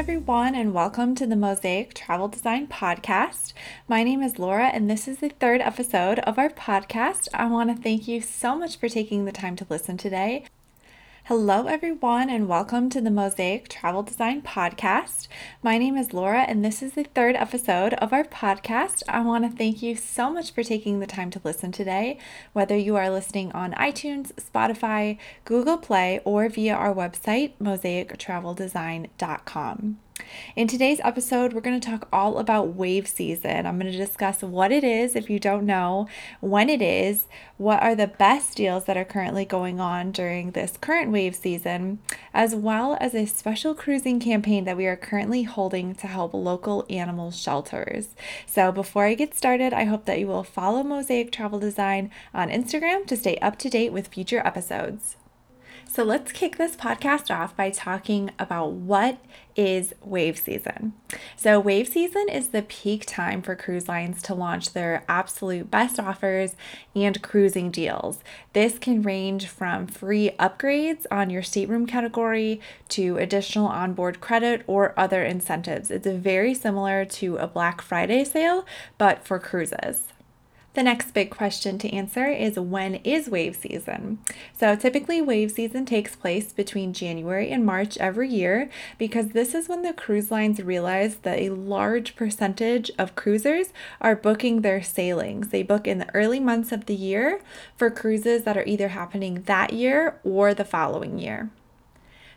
everyone, and welcome to the Mosaic Travel Design Podcast. My name is Laura, and this is the third episode of our podcast. I want to thank you so much for taking the time to listen today. Hello, everyone, and welcome to the Mosaic Travel Design Podcast. My name is Laura, and this is the third episode of our podcast. I want to thank you so much for taking the time to listen today, whether you are listening on iTunes, Spotify, Google Play, or via our website, mosaictraveldesign.com. In today's episode, we're going to talk all about wave season. I'm going to discuss what it is if you don't know, when it is, what are the best deals that are currently going on during this current wave season, as well as a special cruising campaign that we are currently holding to help local animal shelters. So, before I get started, I hope that you will follow Mosaic Travel Design on Instagram to stay up to date with future episodes. So let's kick this podcast off by talking about what is wave season. So, wave season is the peak time for cruise lines to launch their absolute best offers and cruising deals. This can range from free upgrades on your stateroom category to additional onboard credit or other incentives. It's very similar to a Black Friday sale, but for cruises. The next big question to answer is when is wave season? So, typically, wave season takes place between January and March every year because this is when the cruise lines realize that a large percentage of cruisers are booking their sailings. They book in the early months of the year for cruises that are either happening that year or the following year.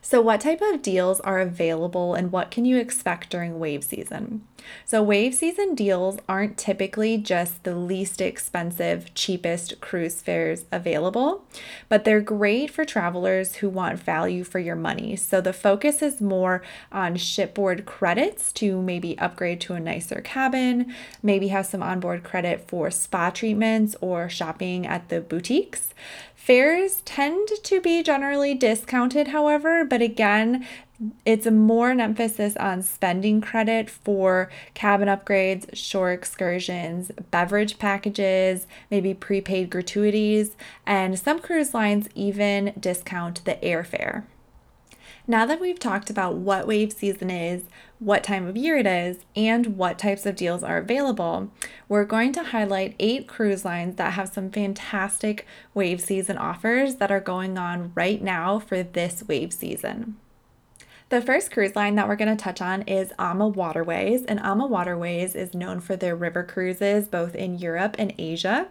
So, what type of deals are available and what can you expect during wave season? So, wave season deals aren't typically just the least expensive, cheapest cruise fares available, but they're great for travelers who want value for your money. So, the focus is more on shipboard credits to maybe upgrade to a nicer cabin, maybe have some onboard credit for spa treatments or shopping at the boutiques. Fares tend to be generally discounted, however, but again, it's more an emphasis on spending credit for cabin upgrades, shore excursions, beverage packages, maybe prepaid gratuities, and some cruise lines even discount the airfare. Now that we've talked about what wave season is, what time of year it is, and what types of deals are available, we're going to highlight eight cruise lines that have some fantastic wave season offers that are going on right now for this wave season. The first cruise line that we're going to touch on is AMA Waterways, and AMA Waterways is known for their river cruises both in Europe and Asia.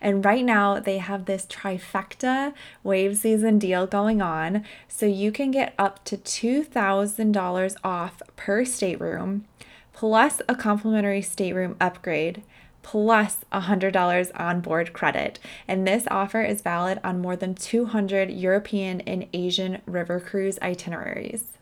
And right now they have this trifecta wave season deal going on, so you can get up to $2,000 off per stateroom plus a complimentary stateroom upgrade plus $100 onboard credit. And this offer is valid on more than 200 European and Asian river cruise itineraries.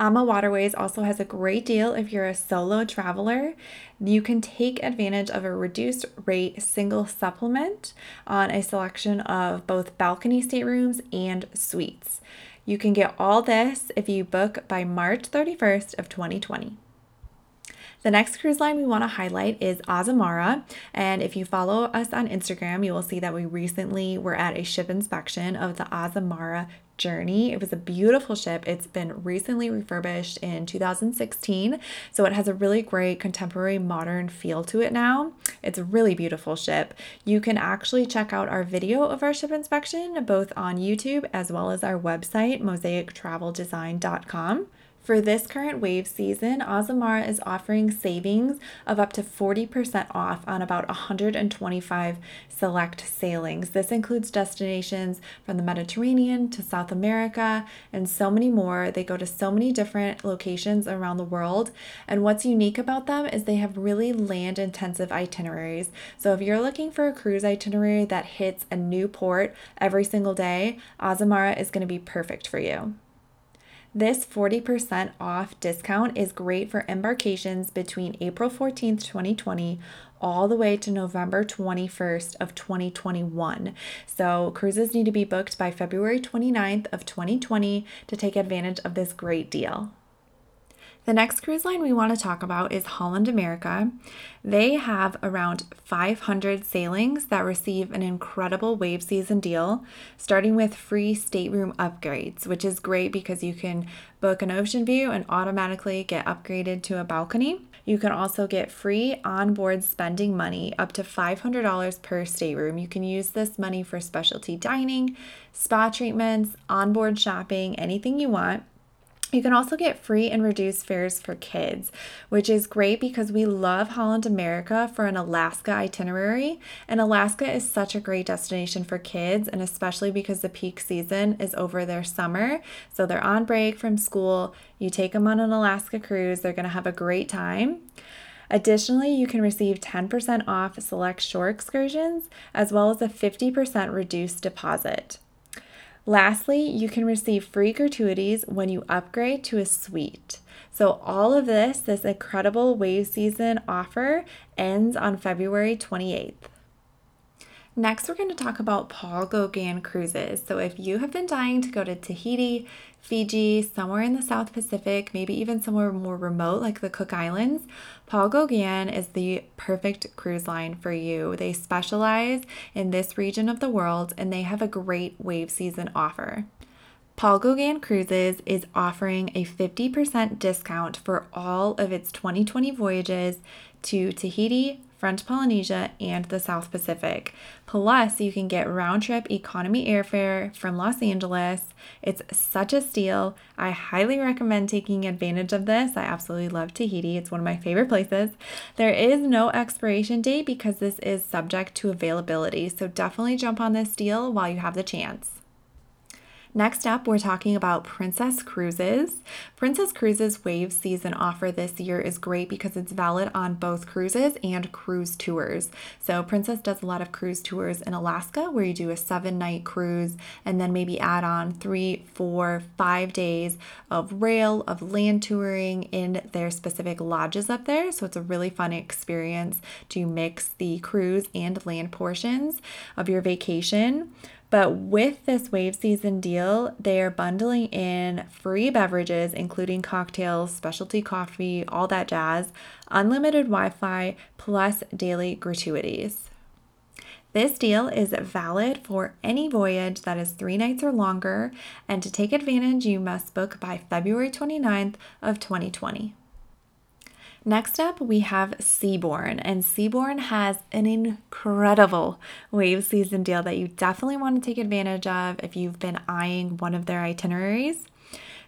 AMA Waterways also has a great deal if you're a solo traveler. You can take advantage of a reduced rate single supplement on a selection of both balcony staterooms and suites. You can get all this if you book by March 31st of 2020. The next cruise line we want to highlight is Azamara. And if you follow us on Instagram, you will see that we recently were at a ship inspection of the Azamara journey. It was a beautiful ship. It's been recently refurbished in 2016, so it has a really great contemporary modern feel to it now. It's a really beautiful ship. You can actually check out our video of our ship inspection both on YouTube as well as our website, mosaictraveldesign.com. For this current wave season, Azamara is offering savings of up to 40% off on about 125 select sailings. This includes destinations from the Mediterranean to South America and so many more. They go to so many different locations around the world. And what's unique about them is they have really land intensive itineraries. So if you're looking for a cruise itinerary that hits a new port every single day, Azamara is going to be perfect for you. This 40% off discount is great for embarkations between April 14th, 2020 all the way to November 21st of 2021. So cruises need to be booked by February 29th of 2020 to take advantage of this great deal. The next cruise line we want to talk about is Holland America. They have around 500 sailings that receive an incredible wave season deal, starting with free stateroom upgrades, which is great because you can book an ocean view and automatically get upgraded to a balcony. You can also get free onboard spending money up to $500 per stateroom. You can use this money for specialty dining, spa treatments, onboard shopping, anything you want. You can also get free and reduced fares for kids, which is great because we love Holland America for an Alaska itinerary. And Alaska is such a great destination for kids, and especially because the peak season is over their summer. So they're on break from school. You take them on an Alaska cruise, they're going to have a great time. Additionally, you can receive 10% off select shore excursions as well as a 50% reduced deposit. Lastly, you can receive free gratuities when you upgrade to a suite. So, all of this, this incredible wave season offer, ends on February 28th. Next, we're going to talk about Paul Gauguin cruises. So, if you have been dying to go to Tahiti, Fiji, somewhere in the South Pacific, maybe even somewhere more remote like the Cook Islands, Paul Gauguin is the perfect cruise line for you. They specialize in this region of the world and they have a great wave season offer. Paul Gauguin Cruises is offering a 50% discount for all of its 2020 voyages to Tahiti, French Polynesia, and the South Pacific. Plus, you can get round trip economy airfare from Los Angeles. It's such a steal. I highly recommend taking advantage of this. I absolutely love Tahiti, it's one of my favorite places. There is no expiration date because this is subject to availability, so definitely jump on this deal while you have the chance. Next up, we're talking about Princess Cruises. Princess Cruises Wave Season offer this year is great because it's valid on both cruises and cruise tours. So, Princess does a lot of cruise tours in Alaska where you do a seven night cruise and then maybe add on three, four, five days of rail, of land touring in their specific lodges up there. So, it's a really fun experience to mix the cruise and land portions of your vacation. But with this wave season deal, they are bundling in free beverages, including cocktails, specialty coffee, all that jazz, unlimited Wi Fi, plus daily gratuities. This deal is valid for any voyage that is three nights or longer, and to take advantage, you must book by February 29th of 2020. Next up, we have Seabourn, and Seabourn has an incredible wave season deal that you definitely want to take advantage of if you've been eyeing one of their itineraries.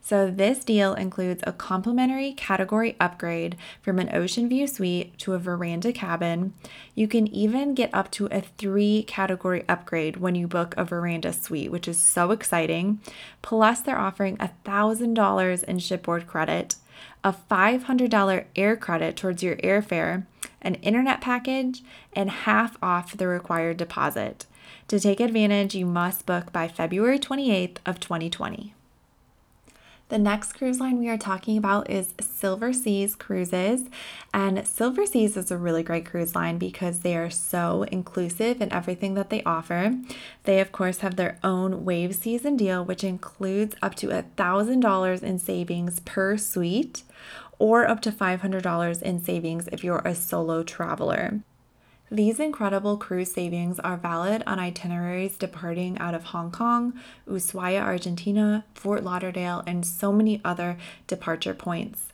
So, this deal includes a complimentary category upgrade from an ocean view suite to a veranda cabin. You can even get up to a three category upgrade when you book a veranda suite, which is so exciting. Plus, they're offering $1,000 in shipboard credit a $500 air credit towards your airfare, an internet package, and half off the required deposit. To take advantage, you must book by February 28th of 2020. The next cruise line we are talking about is Silver Seas Cruises. And Silver Seas is a really great cruise line because they are so inclusive in everything that they offer. They, of course, have their own wave season deal, which includes up to $1,000 in savings per suite or up to $500 in savings if you're a solo traveler. These incredible cruise savings are valid on itineraries departing out of Hong Kong, Ushuaia, Argentina, Fort Lauderdale, and so many other departure points.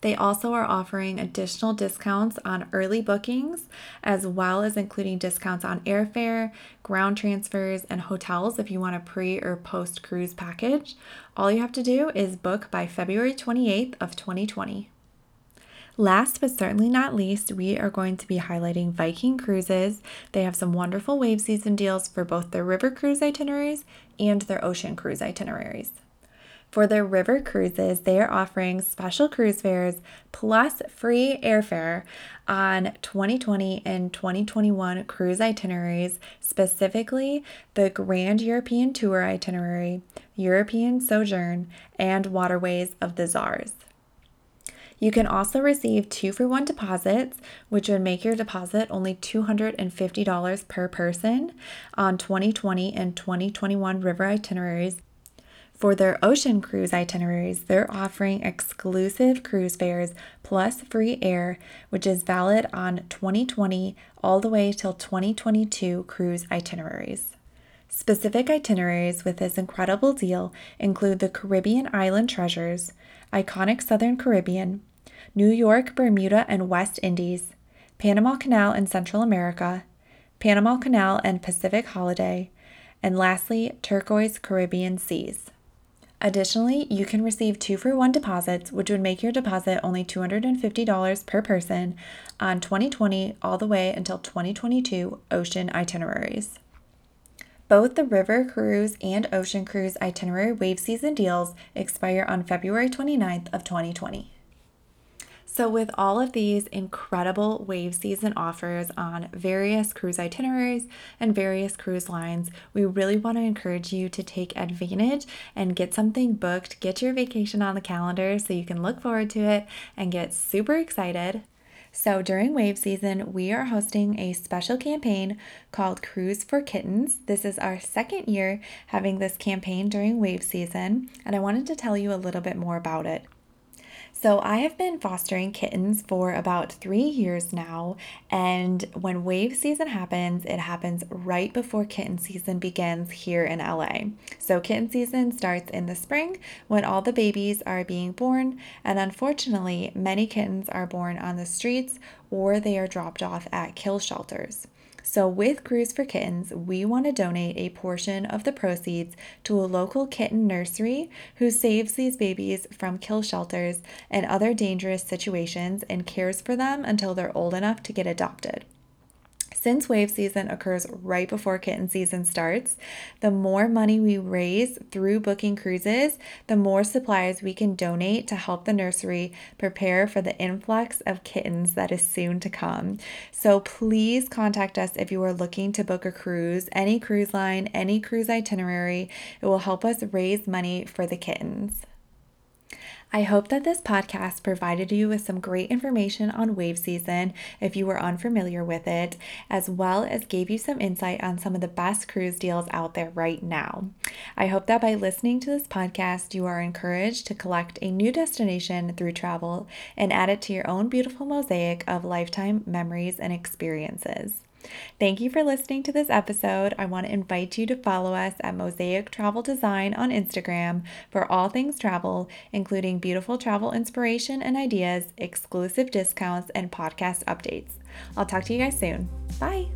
They also are offering additional discounts on early bookings, as well as including discounts on airfare, ground transfers, and hotels if you want a pre or post cruise package. All you have to do is book by February 28th of 2020. Last but certainly not least, we are going to be highlighting Viking Cruises. They have some wonderful wave season deals for both their river cruise itineraries and their ocean cruise itineraries. For their river cruises, they are offering special cruise fares plus free airfare on 2020 and 2021 cruise itineraries, specifically the Grand European Tour itinerary, European Sojourn, and Waterways of the Czars. You can also receive two for one deposits, which would make your deposit only $250 per person on 2020 and 2021 river itineraries For their ocean cruise itineraries, they're offering exclusive cruise fares plus free air, which is valid on 2020 all the way till 2022 cruise itineraries. Specific itineraries with this incredible deal include the Caribbean Island Treasures, iconic Southern Caribbean, New York, Bermuda, and West Indies, Panama Canal and Central America, Panama Canal and Pacific Holiday, and lastly, Turquoise Caribbean Seas. Additionally, you can receive two for one deposits, which would make your deposit only $250 per person on 2020 all the way until 2022 ocean itineraries. Both the river cruise and ocean cruise itinerary wave season deals expire on February 29th of 2020. So, with all of these incredible wave season offers on various cruise itineraries and various cruise lines, we really want to encourage you to take advantage and get something booked. Get your vacation on the calendar so you can look forward to it and get super excited. So, during wave season, we are hosting a special campaign called Cruise for Kittens. This is our second year having this campaign during wave season, and I wanted to tell you a little bit more about it. So, I have been fostering kittens for about three years now, and when wave season happens, it happens right before kitten season begins here in LA. So, kitten season starts in the spring when all the babies are being born, and unfortunately, many kittens are born on the streets or they are dropped off at kill shelters. So, with Cruise for Kittens, we want to donate a portion of the proceeds to a local kitten nursery who saves these babies from kill shelters and other dangerous situations and cares for them until they're old enough to get adopted. Since wave season occurs right before kitten season starts, the more money we raise through booking cruises, the more supplies we can donate to help the nursery prepare for the influx of kittens that is soon to come. So please contact us if you are looking to book a cruise, any cruise line, any cruise itinerary. It will help us raise money for the kittens. I hope that this podcast provided you with some great information on wave season if you were unfamiliar with it, as well as gave you some insight on some of the best cruise deals out there right now. I hope that by listening to this podcast, you are encouraged to collect a new destination through travel and add it to your own beautiful mosaic of lifetime memories and experiences. Thank you for listening to this episode. I want to invite you to follow us at Mosaic Travel Design on Instagram for all things travel, including beautiful travel inspiration and ideas, exclusive discounts, and podcast updates. I'll talk to you guys soon. Bye.